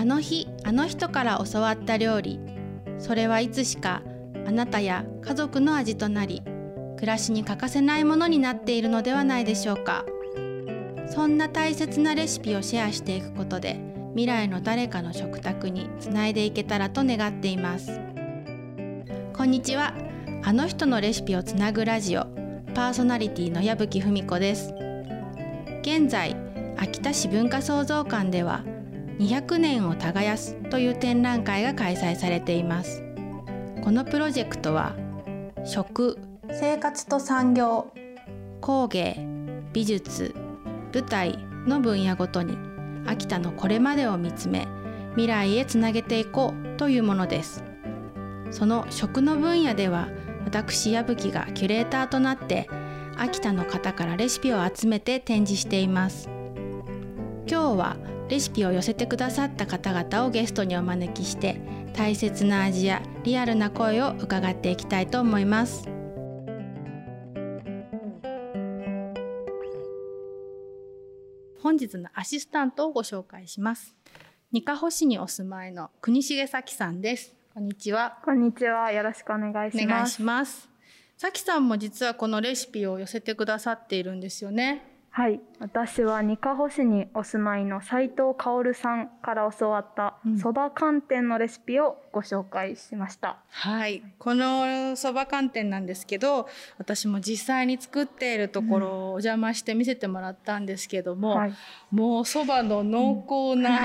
あの日あの人から教わった料理。それはいつしかあなたや家族の味となり暮らしに欠かせないものになっているのではないでしょうか。そんな大切なレシピをシェアしていくことで未来の誰かの食卓につないでいけたらと願っています。こんにちは。あの人のレシピをつなぐラジオパーソナリティの矢吹文子です。現在秋田市文化創造館では200年を耕すという展覧会が開催されています。このプロジェクトは食生活と産業工芸美術舞台の分野ごとに秋田のこれまでを見つめ未来へつなげていこうというものです。その食の分野では私矢吹がキュレーターとなって秋田の方からレシピを集めて展示しています。今日はレシピを寄せてくださった方々をゲストにお招きして大切な味やリアルな声を伺っていきたいと思います。本日のアシスタントをご紹介します。にかほ市にお住まいの国重咲さんです。こんにちは。こんにちは。よろしくお願いします。お願いします。咲さんも実はこのレシピを寄せてくださっているんですよねはい。私はにかほ市にお住まいの斉藤薫さんから教わったそば寒天のレシピをご紹介しました、はい。このそば寒天なんですけど私も実際に作っているところをお邪魔して見せてもらったんですけども、うんはい、もうそばの濃厚な、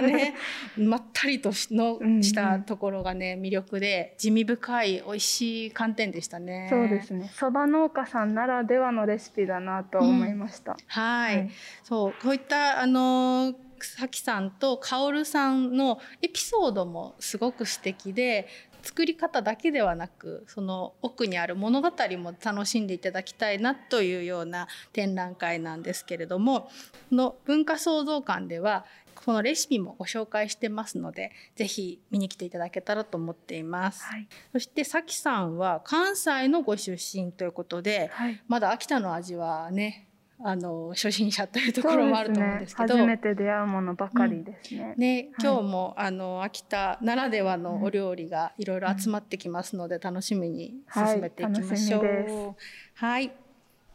ね、まったりとのしたところがね魅力で地味深い美味しい寒天でしたね。そうですね。そば農家さんならではのレシピだなと思いました、うん、はい、はい、そうこういったあのさきさんとかおるさんのエピソードもすごく素敵で作り方だけではなくその奥にある物語も楽しんでいただきたいなというような展覧会なんですけれどもこの文化創造館ではこのレシピもご紹介してますので是非見に来ていただけたらと思っています、はい、そしてさきさんは関西のご出身ということで、はい、まだ秋田の味はねあの初心者というところもあると思うんですけど、ね、初めて出会うものばかりですね。うん、ね、今日も、はい、あの秋田ならではのお料理がいろいろ集まってきますので、楽しみに進めていきましょう。はい、はい、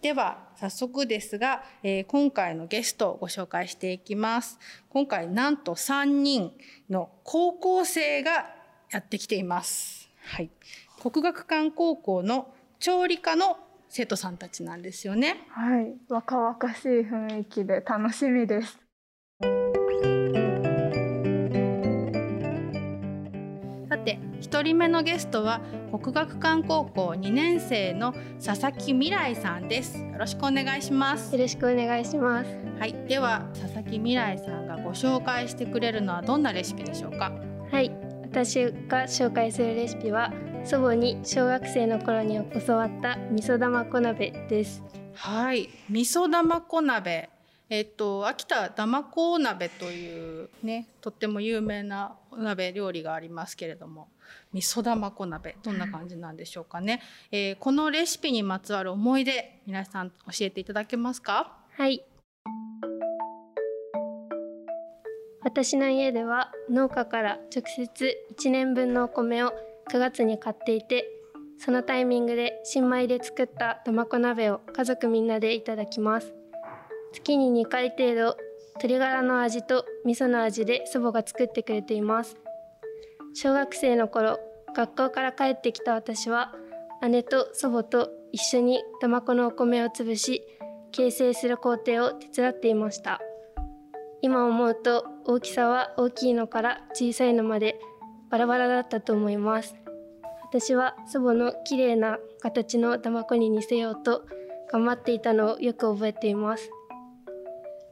では早速ですが、えー、今回のゲストをご紹介していきます。今回なんと3人の高校生がやってきています。はい、国学館高校の調理科の生徒さんたちなんですよね。はい、若々しい雰囲気で楽しみです。さて1人目のゲストは国学館高校2年生の佐々木未来さんです。よろしくお願いします。よろしくお願いします。はい。では佐々木未来さんがご紹介してくれるのはどんなレシピでしょうか？はい。私が紹介するレシピは祖母に小学生の頃に教わった味噌玉子鍋です。はい。味噌玉子鍋。えっと秋田玉子鍋というねとっても有名な鍋料理がありますけれども味噌玉子鍋。どんな感じなんでしょうかね、えー、このレシピにまつわる思い出皆さん教えていただけますか？はい。私の家では農家から直接1年分のお米を9月に買っていてそのタイミングで新米で作ったトマコ鍋を家族みんなでいただきます。月に2回程度鶏ガラの味と味噌の味で祖母が作ってくれています。小学生の頃学校から帰ってきた私は姉と祖母と一緒にトマコのお米を潰し形成する工程を手伝っていました。今思うと大きさは大きいのから小さいのまでバラバラだったと思います。私は祖母の綺麗な形の卵に似せようと頑張っていたのをよく覚えています。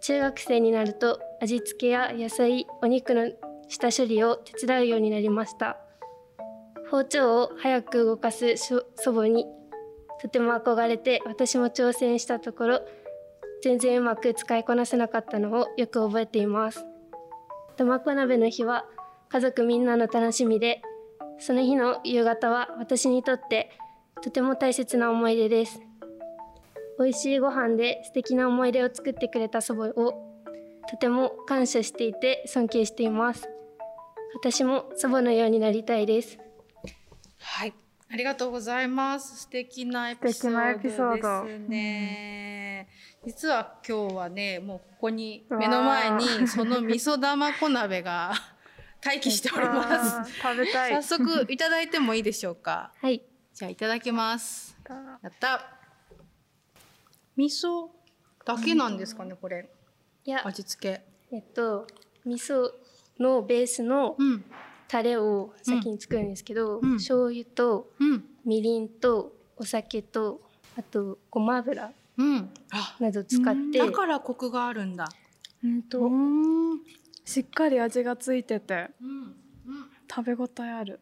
中学生になると味付けや野菜お肉の下処理を手伝うようになりました。包丁を早く動かす祖母にとても憧れて私も挑戦したところ全然うまく使いこなせなかったのをよく覚えています。卵鍋の日は家族みんなの楽しみでその日の夕方は私にとってとても大切な思い出です。美味しいご飯で素敵な思い出を作ってくれた祖母をとても感謝していて尊敬しています。私も祖母のようになりたいです。はい。ありがとうございます。素敵なエピソードですね、うん、実は今日はねもうここに目の前にその味噌玉子鍋が待機しております。食べたい。早速いただいてもいいでしょうか。はい。じゃあいただきます。やった。味噌だけなんですかね、これ。いや。味付け。えっと味噌のベースのタレを先に作るんですけど、うん、醤油とみりんとお酒とあとごま油など使って、だからコクがあるんだ。うんとしっかり味がついてて、食べ応えある。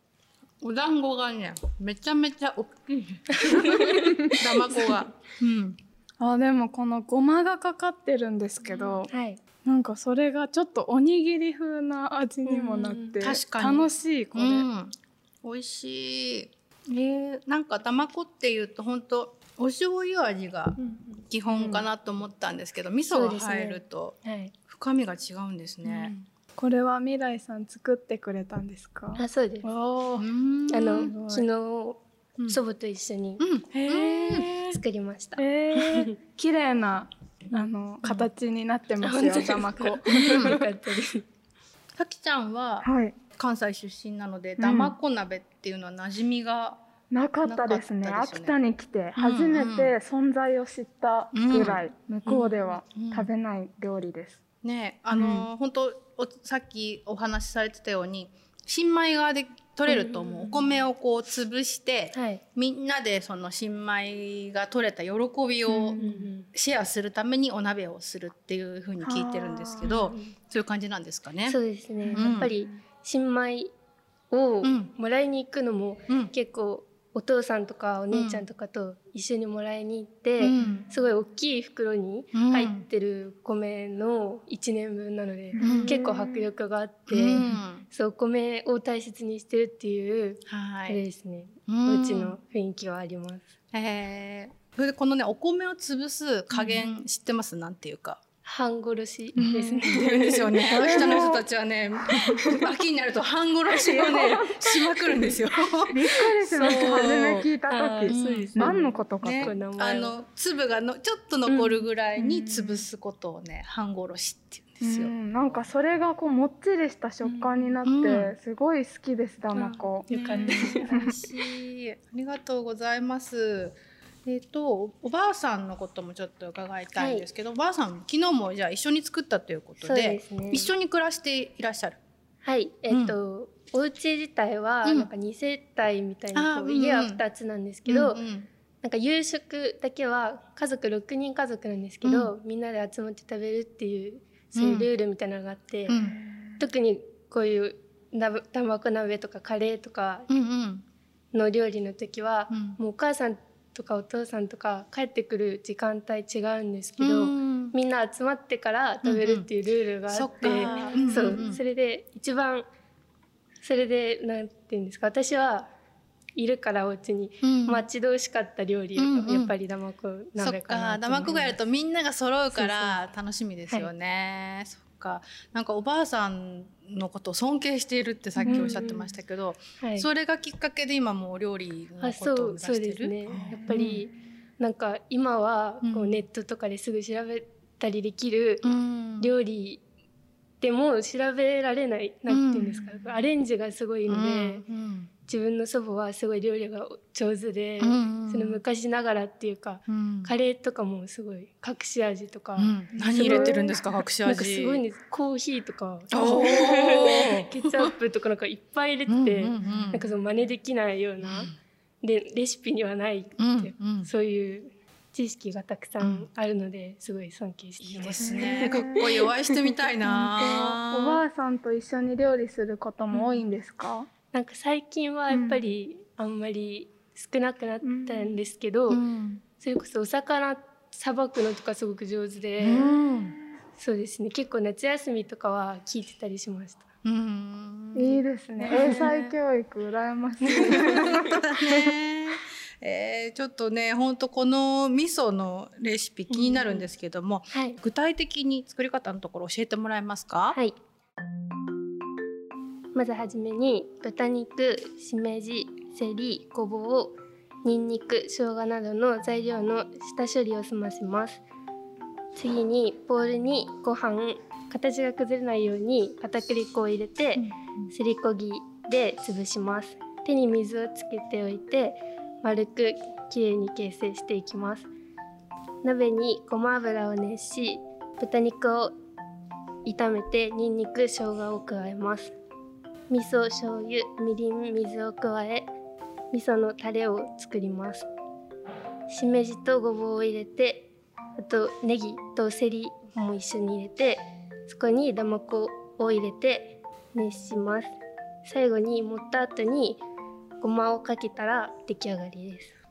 お団子がねめちゃめちゃ大きい。卵が、うん、あでもこのごまがかかってるんですけど、はい、なんかそれがちょっとおにぎり風な味にもなって、確かに。楽しいこれ、うん、美味しい。えー、なんか卵っていうと本当お醤油味が基本かなと思ったんですけど、うん、味噌が入ると深みが違うんですね、うん、これは未来さん作ってくれたんですか？あそうです。あ。の昨日祖母と一緒に作りました。綺麗なあの形になってますよ、だまこ。さきちゃんは関西出身なので、だまこ鍋っていうのは馴染みがなかったですね。秋田に来て初めて存在を知ったぐらい、向こうでは食べない料理です。ね、あの本当さっきお話しされてたように新米側で取れると思う、お米をこう潰して、はい、みんなでその新米が取れた喜びをシェアするためにお鍋をするっていうふうに聞いてるんですけど、そういう感じなんですかね？そうですね、うん、やっぱり新米をもらいに行くのも結構お父さんとかお姉ちゃんとかと一緒にもらいに行って、うん、すごい大きい袋に入ってる米の1年分なので、うん、結構迫力があって、うん、そう米を大切にしてるっていう、はい、あれですね、ううちの雰囲気はあります。えー、それでこのねお米を潰す加減知ってます、なんていうか。半殺しですね。言うんですよね。秋田の人たちはね、秋になると半殺しをね しまくるんですよ。びっくりしました。初め聞いた時、何のことか、ね、あの粒がのちょっと残るぐらいに潰すことをね、半殺しって言うんですよ。なんかそれがこうもっちりした食感になってすごい好きです。だまこ。よかった。美味しい。ありがとうございます。えっ、ー、とおばあさんのこともちょっと伺いたいんですけど、はい、おばあさん昨日もじゃあ一緒に作ったということで、ね、一緒に暮らしていらっしゃる？はい。えっ、ー、と、うん、お家自体はなんか2世帯みたいな、うん、家は2つなんですけど、うんうん、なんか夕食だけは家族6人家族なんですけど、みんなで集まって食べるっていうそういうルールみたいなのがあって、特にこういう卵鍋とかカレーとかの料理の時は、もうお母さんとかお父さんとか帰ってくる時間帯違うんですけど、みんな集まってから食べるっていうルールがあって、うんうん、そうそれで一番それでなんて言うんですか私はいるからお家に、待ち遠しかった料理、うんうん、やっぱりだまこ鍋かなそっか。だまこがやるとみんなが揃うから楽しみですよね。はいかなんかおばあさんのことを尊敬しているってさっきおっしゃってましたけど、はい、それがきっかけで今もお料理のことを目指してる？ね、やっぱり、なんか今はこうネットとかですぐ調べたりできる料理でも調べられない、うん、なんていうんですか、アレンジがすごいので、うん自分の祖母はすごい料理が上手で、うんうん、その昔ながらっていうか、うん、カレーとかもすごい隠し味とか、うん、何入れてるんですか隠し味。すごいんですコーヒーとかケチャップとかなんかいっぱい入れてて、うんうんうん、なんかその真似できないような、でレシピにはないって、うんうん、そういう知識がたくさんあるので、すごい尊敬しています。ね。かっこいい。お会いしてみたいな。おばあさんと一緒に料理することも多いんですか？なんか最近はやっぱりあんまり少なくなったんですけど、うん、それこそお魚さばくのとかすごく上手で、うん、そうですね。結構夏休みとかは聞いてたりしました。うん、いいですね。英才教育羨ましい。えー、ちょっとね本当この味噌のレシピ気になるんですけども、はい、具体的に作り方のところ教えてもらえますか？はいまずはじめに豚肉しめじせりごぼうにんにく生姜などの材料の下処理を済ませます。次にボウルにご飯形が崩れないように片栗粉を入れて、すりこぎで潰します。手に水をつけておいて丸くきれいに形成していきます。鍋にごま油を熱し豚肉を炒めてにんにく生姜を加えます味噌醤油みりん水を加え味噌のタレを作ります。しめじとごぼうを入れてあとネギとセリも一緒に入れてそこにだまこを入れて熱します。最後に盛った後にごまをかけたら出来上がりです。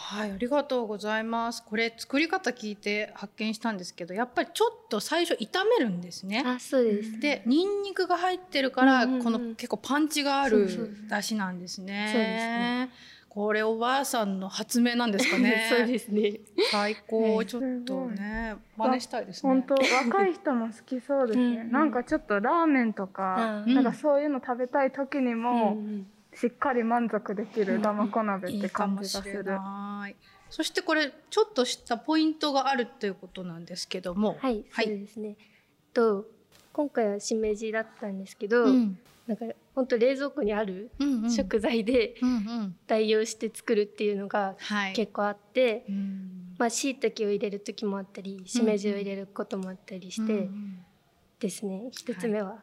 はい、ありがとうございます。これ作り方聞いて発見したんですけど、やっぱりちょっと最初炒めるんですね。あ、そうです。で、ニンニクが入ってるから、うんうんうん、この結構パンチがある出汁なんですね。そうですね。これおばあさんの発明なんですかね。そうですね。最高、ちょっとね、真似したいですね。本当若い人も好きそうですね。うんうん、なんかちょっとラーメンとか、うん、なんかそういうの食べたい時にも。うんうんしっかり満足できるだまこ鍋って感じがする。いいそしてこれちょっとしたポイントがあるということなんですけども。はい、はい、そうですね。と今回はしめじだったんですけど、うん、なんか本当冷蔵庫にある食材で代用して作るっていうのが結構あって、うん。うん、まあ椎茸を入れる時もあったり、しめじを入れることもあったりして、ですね。一つ目は、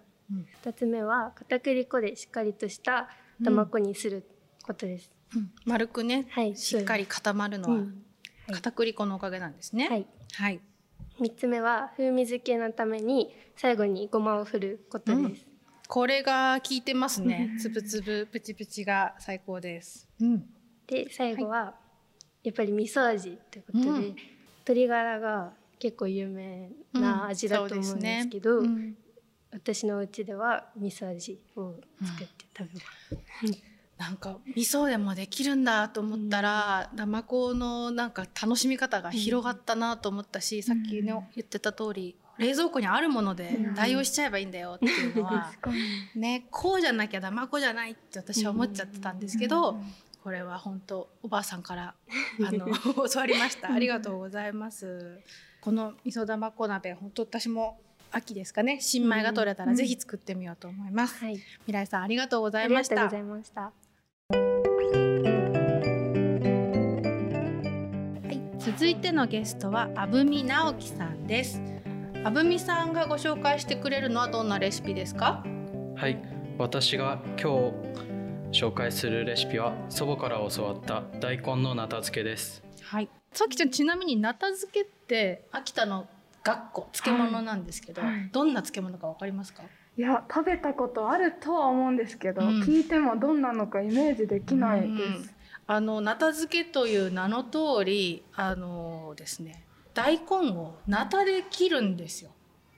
二、つ目は片栗粉でしっかりとした卵にすることです。うん、丸くね、はい、しっかり固まるのは、片栗粉のおかげなんですね。はい。はい。三つ目は風味付けのために最後にごまを振ることです。うん、これが効いてますね。つぶつぶプチプチが最高です。うん、で最後は、やっぱり味噌味ということで、うん、鶏ガラが結構有名な味だと思うんですけど、ね、私の家では味噌味を作って食べます。なんか味噌でもできるんだと思ったら、うん、生子のなんか楽しみ方が広がったなと思ったし、うん、さっきね言ってた通り冷蔵庫にあるもので代用しちゃえばいいんだよっていうのは、うん、ねこうじゃなきゃ生子じゃないって私は思っちゃってたんですけど、これは本当おばあさんから あの 教わりました。ありがとうございます。この味噌玉子鍋本当私も秋ですかね。新米が取れたらぜひ作ってみようと思います、うん、はい、未来さんありがとうございました。ありがとうございました。はい。続いてのゲストは阿部美直樹さんです。阿部美さんがご紹介してくれるのはどんなレシピですか？はい。私が今日紹介するレシピは祖母から教わった大根のなた漬けです。はい。さっきちゃんちなみになた漬けって秋田の学校漬物なんですけど、はい、どんな漬物かわかりますか？いや食べたことあるとは思うんですけど、うん、聞いてもどんなのかイメージできないです。うん、あのなた漬けという名の通りあのですね大根をなたで切るんですよ。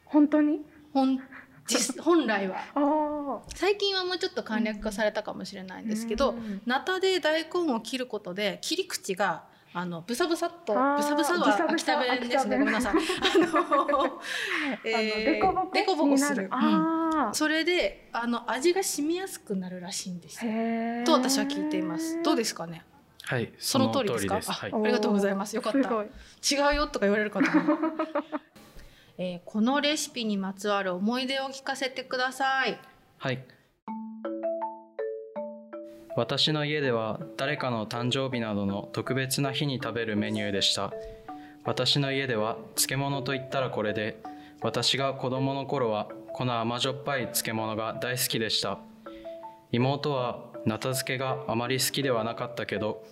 本当に？本 本来は。最近はもうちょっと簡略化されたかもしれないんですけど、なたで大根を切ることで切り口があのブサブサっとブサブサは秋田弁ですねごめんなさい。あの、えー、デコボコする。うん、それであの味が染みやすくなるらしいんですよ。と私は聞いています。どうですかね？はい、その通りですか？あありがとうございます。よかった。違うよとか言われるかと。えー、このレシピにまつわる思い出を聞かせてください。はい。私の家では誰かの誕生日などの特別な日に食べるメニューでした。私の家では漬物といったらこれで私が子供の頃はこの甘じょっぱい漬物が大好きでした。妹はなた漬けがあまり好きではなかったけど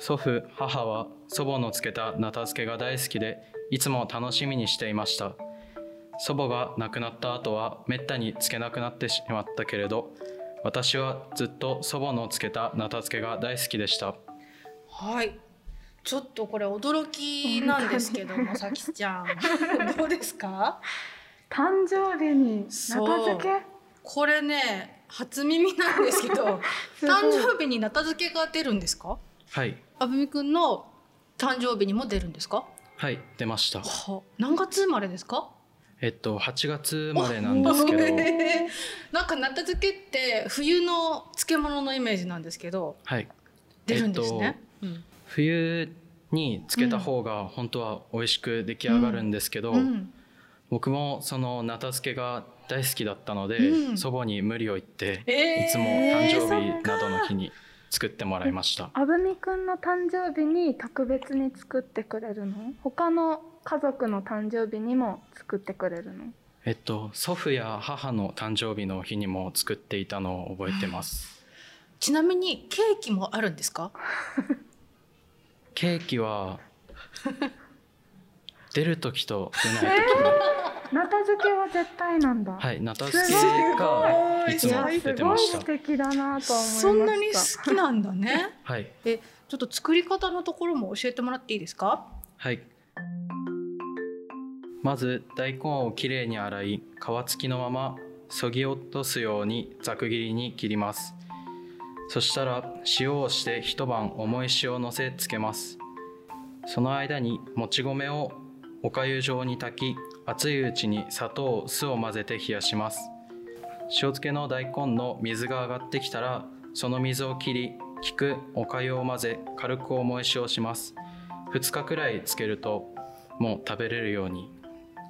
祖父母は祖母の漬けたなた漬けが大好きでいつも楽しみにしていました。祖母が亡くなった後はめったに漬けなくなってしまったけれど私はずっと祖母のつけたなた漬けが大好きでした。はい。ちょっとこれ驚きなんですけどもさきちゃん。どうですか？誕生日になた漬け？これね初耳なんですけど 誕生日になた漬けが出るんですか？はい。あぶみくんの誕生日にも出るんですか？はい出ました。何月生まれですか？えっと8月までなんですけど。なんかなた漬けって冬の漬物のイメージなんですけどはい。出るんですね、えっと冬につけた方が本当は美味しく出来上がるんですけど、うん。うん。僕もそのなた漬けが大好きだったので、うん。祖母に無理を言って、えーいつも誕生日などの日に作ってもらいました。あぶみくんの誕生日に特別に作ってくれるの？他の家族の誕生日にも作ってくれるの？えっと祖父や母の誕生日の日にも作っていたのを覚えてます。ちなみにケーキもあるんですか？ケーキは出る時と出ない時 になた漬けは絶対なんだ。はいなた漬けがい。つも出てました。すごい素敵だなと思いました。そんなに好きなんだね。はい。えちょっと作り方のところも教えてもらっていいですか？はい。まず大根をきれいに洗い皮付きのままそぎ落とすようにざく切りに切ります。そしたら塩をして一晩重い塩をのせつけます。その間にもち米をおかゆ状に炊き熱いうちに砂糖酢を混ぜて冷やします塩漬けの大根の水が上がってきたらその水を切り菊おかゆを混ぜ軽く重い塩をします2日くらいつけるともう食べれるように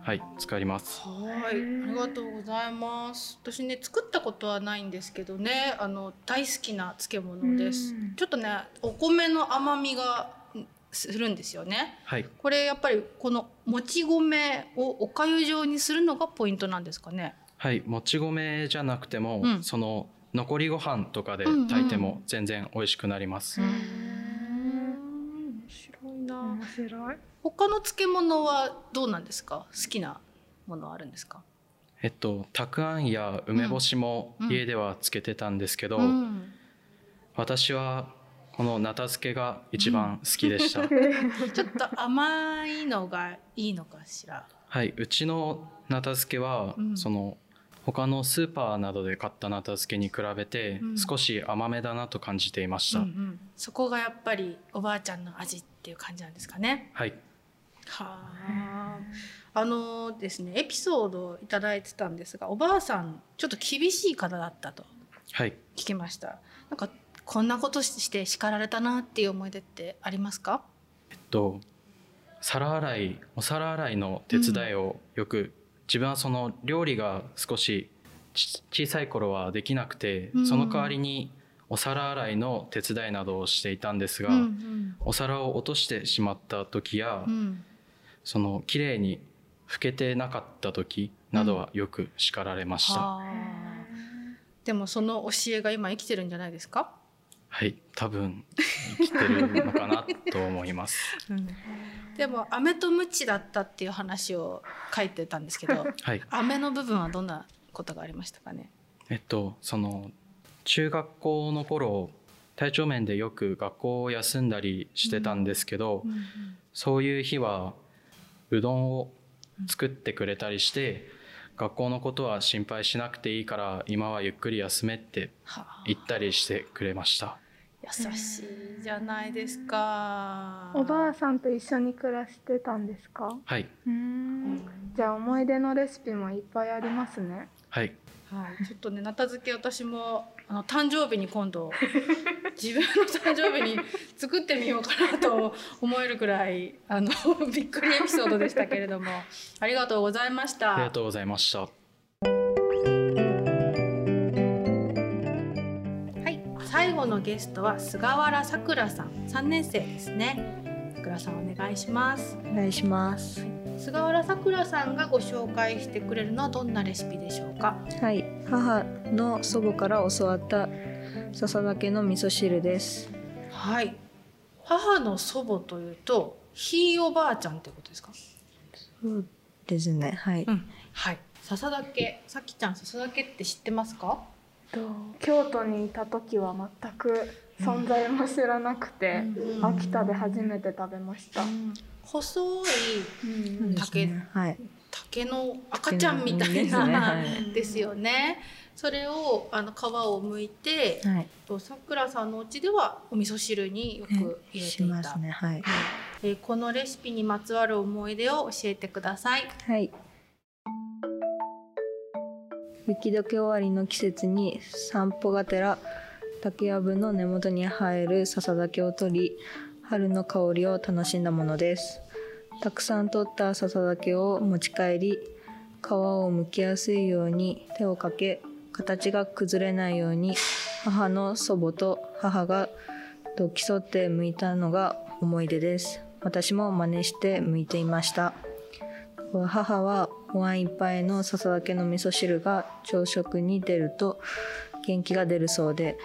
はい使いますはい、ありがとうございます。私ね作ったことはないんですけどね、あの大好きな漬物ですうん。ちょっとねお米の甘みがんするんですよね。はい。これやっぱりこのもち米をおかゆ状にするのがポイントなんですかね。はい。もち米じゃなくても、うん。その残りご飯とかでうんうん炊いても全然美味しくなります、面白いな。面白い。他の漬物はどうなんですか？好きなものはあるんですか？えっとたくあんや梅干しもうん。家ではつけてたんですけど、うん。私はこのなた漬けが一番好きでした、ちょっと甘いのがいいのかしら。はいうちのなた漬けは、うんその他のスーパーなどで買ったなた漬けに比べてうん少し甘めだなと感じていました、うんうんそこがやっぱりおばあちゃんの味っていう感じなんですかね。はいはあ。あのですねエピソードをいただいてたんですがおばあさんちょっと厳しい方だったとはい聞きました。なんかこんなことして叱られたなっていう思い出ってありますか？えっと皿洗いお皿洗いの手伝いをよく、自分はその料理が少しち小さい頃はできなくて、うん。その代わりにお皿洗いの手伝いなどをしていたんですが、うんお皿を落としてしまった時や、うん。うんその綺麗に拭けてなかった時などはよく叱られました、はあでもその教えが今生きてるんじゃないですか？はい多分生きてるのかなと思います。でも飴とムチだったっていう話を書いてたんですけどはい。飴の部分はどんなことがありましたかね？えっとその中学校の頃体調面でよく学校を休んだりしてたんですけど、そういう日はうどんを作ってくれたりして、学校のことは心配しなくていいから今はゆっくり休めってはあ。言ったりしてくれました。優しいじゃないですか。おばあさんと一緒に暮らしてたんですか？はい。うん。じゃあ思い出のレシピもいっぱいありますね。はい。はい、ちょっとね、なた漬け私もあの誕生日に今度 自分の誕生日に作ってみようかなと思えるくらいあの びっくりエピソードでしたけれども ありがとうございました。ありがとうございましたはい、最後のゲストは菅原さくらさん、3年生ですね。さくらさんお願いします。お願いします。菅原さくらさんがご紹介してくれるのはどんなレシピでしょうか？はい、母の祖母から教わった笹だけの味噌汁です。はい。母の祖母というと、ひいおばあちゃんってことですか？そうですね。はい。うん、はい。笹だけ、さきちゃん笹だけって知ってますか？と京都にいた時は全く存在も知らなくて、うん秋田で初めて食べました、うん竹ですねはい。竹の赤ちゃんみたいですねなはいですよね。それをあの皮を剥いて、はい。とさくらさんのお家ではお味噌汁によく入れていしたまた。すね。はい。えーこのレシピにまつわる思い出を教えてください。はい。雪解け終わりの季節に散歩がてら竹やぶの根元に生える笹竹を取り春の香りを楽しんだものです。たくさん取った笹竹を持ち帰り皮を剥きやすいように手をかけ形が崩れないように母の祖母と母がと競って剥いたのが思い出です。私も真似して剥いていました。母はお椀いっぱいの笹だけの味噌汁が朝食に出ると元気が出るそうで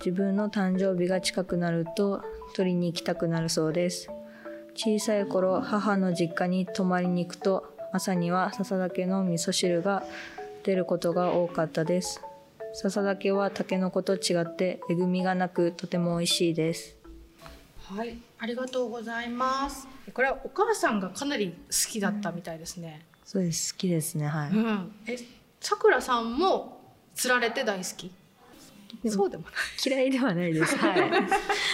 自分の誕生日が近くなると取りに行きたくなるそうです小さい頃母の実家に泊まりに行くと朝には笹だけの味噌汁が出ることが多かったです笹だけはタケノコと違ってえぐみがなくとても美味しいですはい、ありがとうございます。これはお母さんがかなり好きだったみたいですね。うん、そうです、好きですね。はい。うん、え、さくらさんも釣られて大好き？そうでも嫌いではないです。はい。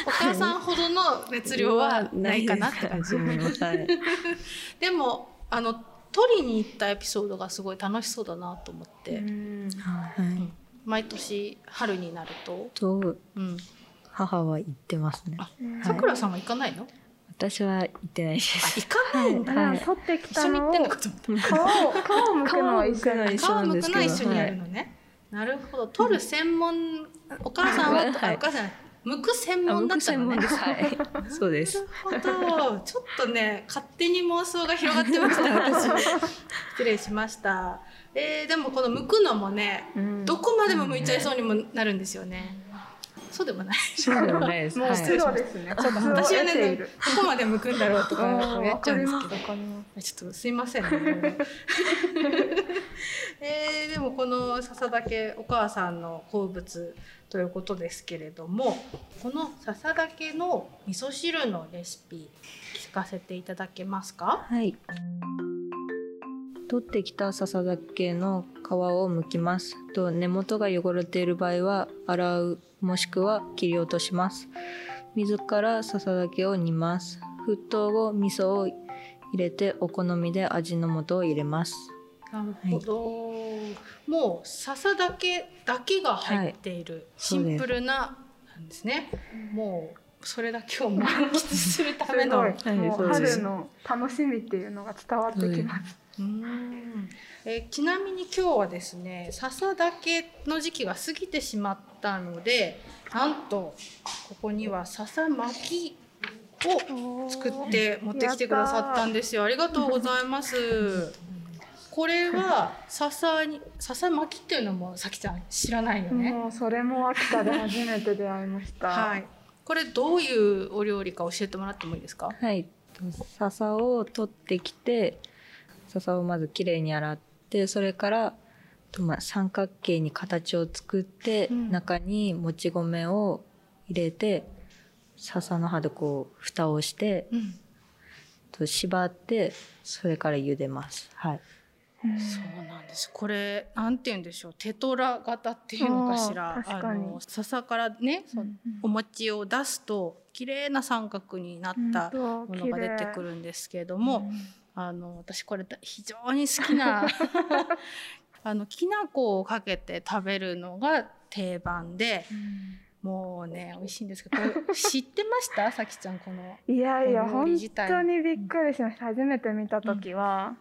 お母さんほどの熱量はないかなって感じ。はい、でもあの取りに行ったエピソードがすごい楽しそうだなと思って。はい、うん、毎年春になると。と、うん、母は行ってますね。さくらさんは行かないの？私は行ってないです。行かないんだ。はい、取ってきたのを顔を顔を向くのは一緒なんです顔を向くのは一緒にやるのね。なるほど。取る専門お母さんは？とかお母さん剥く専門だったのね。はい、そうです。なるほど。ちょっとね、勝手に妄想が広がってました。私。失礼しました。えー、でもこの剥くのもね、どこまでも剥いちゃいそうにもなるんですよね。そうでもない。そうでもないです。もう失礼ですね。ちょっと私はね、どこまで向くんだろうとかやっちゃうんですけど。ちょっとすいませんね。えー、でもこの笹竹お母さんの好物ということですけれども、この笹竹の味噌汁のレシピ聞かせていただけますか？はい。取ってきた笹竹の皮を剥きますと根元が汚れている場合は洗うもしくは切り落とします。水から笹竹を煮ます。沸騰後味噌を入れてお好みで味の素を入れます。なるほど、はい、もう笹竹だけが入っている。シンプルななんですね、もうそれだけを満喫するための。春の楽しみっていうのが伝わってきます。うん。えちなみに今日はですね笹だけの時期が過ぎてしまったのでなんとここには笹巻きを作って持ってきてくださったんですよ。ありがとうございます。これは笹に笹巻きっていうのもさきちゃん知らないよね。もうそれも秋田で初めて出会いました。はい。これどういうお料理か教えてもらってもいいですか？はい。笹を取ってきて笹をまずきれいに洗ってそれからまあ、三角形に形を作って、うん、中にもち米を入れて笹の葉でこう蓋をして、うん、と縛ってそれから茹でます。はい。そうなんです。これなんて言うんでしょう。テトラ型っていうのかしら。あの笹からね、うん、お餅を出すと綺麗な三角になったものが出てくるんですけれども、あの私これ非常に好きな あのきな粉をかけて食べるのが定番で、うん、もうね美味しいんですけど知ってました？さきちゃんこの いやいや本当にびっくりしました。初めて見た時は、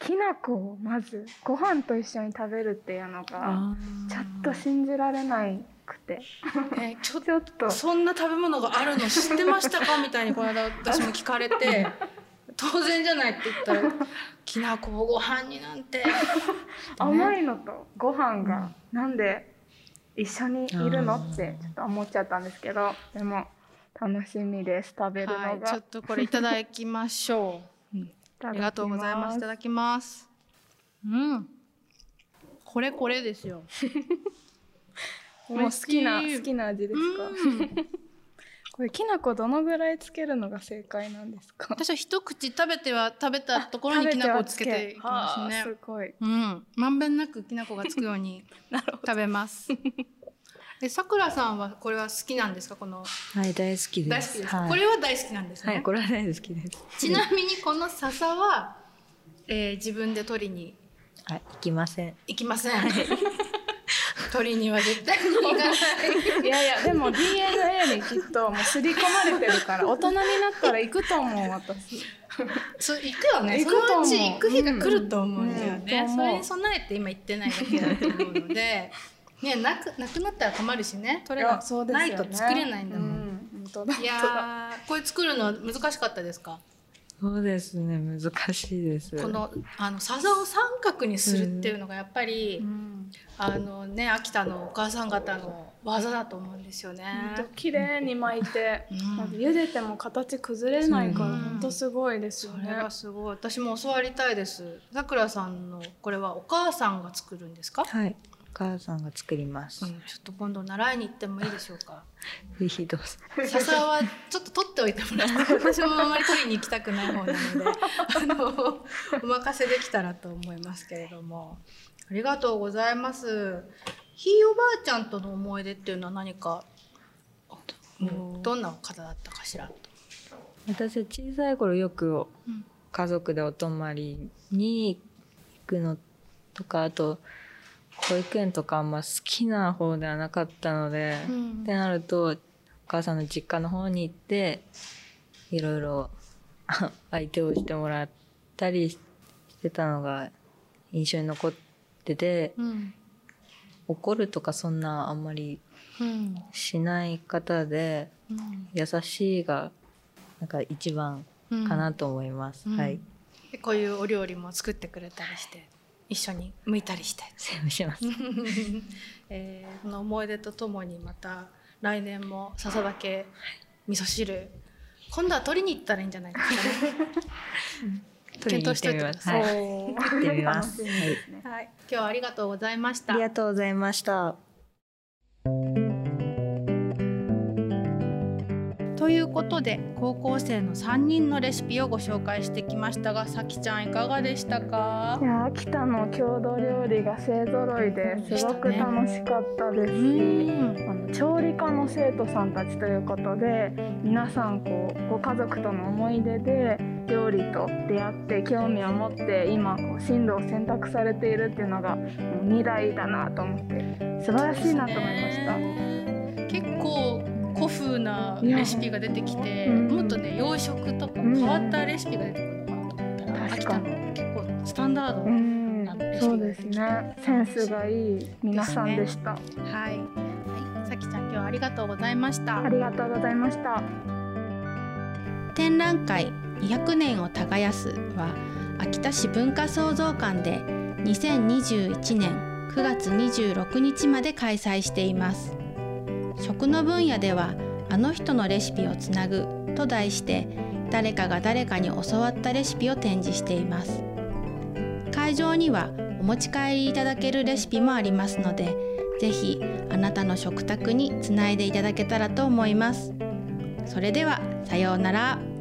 うん、きな粉をまずご飯と一緒に食べるっていうのがちょっと信じられないくて、えちょちょっと。そんな食べ物があるの知ってましたか？みたいにこの間私も聞かれて 当然じゃないって言ったらきな粉をご飯になんて、ね、甘いのとご飯がなんで一緒にいるのってちょっと思っちゃったんですけどでも楽しみです食べるのが、はい、ちょっとこれいただきましょう、うん、ありがとうございます。いただきます。うん。これこれですよ。もう好きな好きな味ですか、これきな粉どのぐらいつけるのが正解なんですか？私は一口食べては食べたところにきな粉をつけていきますね。すごい。うん。まんべんなくきな粉がつくように 食べます。えさくらさんはこれは好きなんですか？このはい大好きです。大好きです、はい、これは大好きなんですね。はいこれは大好きです。ちなみにこの笹は、えー、自分で取りにあ行きません。行きません鳥には絶対に行かないいやいやでも DNA にきっともう刷り込まれてるから大人になったら行くと思う私。そう行くよね。行くと思う。そのうち行く日が来ると思うんだよね、うんう。んそれに備えて今行ってないだけだと思うので。ねなくなくなったら困るしね。それがないと作れないんだもん、いやーこれ作るのは難しかったですか？そうですね。難しいです。このあの笹を三角にするっていうのがやっぱり、うん。あのね秋田のお母さん方の技だと思うんですよね。本当綺麗に巻いて、うん。茹でても形崩れないからうん。本当すごいですよね。それがすごい。私も教わりたいです。さくらさんのこれはお母さんが作るんですか、はい。お母さんが作ります、うん、ちょっと今度習いに行ってもいいでしょうか。ぜひどうぞ。笹はちょっと取っておいてもらって 私もあまり取りに行きたくない方なので あのお任せできたらと思いますけれども。ありがとうございます。ひいおばあちゃんとの思い出っていうのは何か、うん。どんな方だったかしら？と私は小さい頃よくうん。家族でお泊まりに行くのとかあと保育園とかあんま好きな方ではなかったので、うん。ってなるとお母さんの実家の方に行っていろいろあ相手をしてもらったりしてたのが印象に残っててうん。怒るとかそんなあんまりうん。しない方でうん。優しいがなんか一番うんかなと思います、うん。はい。でこういうお料理も作ってくれたりして？一緒に剥いたりして、セーブします。えー、その思い出とともにまた来年も笹だけ味噌汁今度は取りに行ったらいいんじゃないですかね。取りに行ってみます。はい。検行ってみます、はい、はい、今日はありがとうございました。あり。がとうございましたということで高校生の3人のレシピをご紹介してきましたがさきちゃんいかがでしたか？いや秋田の郷土料理が勢ぞろいですごく楽しかったですし、うん。あの調理科の生徒さんたちということで皆さんこうご家族との思い出で料理と出会って興味を持って今こう進路を選択されているっていうのが未来だなと思って素晴らしいなと思いました。結構古風なレシピが出てきて、うん。もっとね洋食とかうん。変わったレシピが出てくるのかなと思った。ら、秋田の結構スタンダード、うん。あのレシピそうですね。センスがいい皆さんでした。はい、はい、さきちゃん今日はありがとうございました。ありがとうございました。展覧会200年を耕すは秋田市文化創造館で2021年9月26日まで開催しています。食の分野ではあの人のレシピをつなぐと題して誰かが誰かに教わったレシピを展示しています会場にはお持ち帰りいただけるレシピもありますのでぜひあなたの食卓につないでいただけたらと思いますそれではさようなら。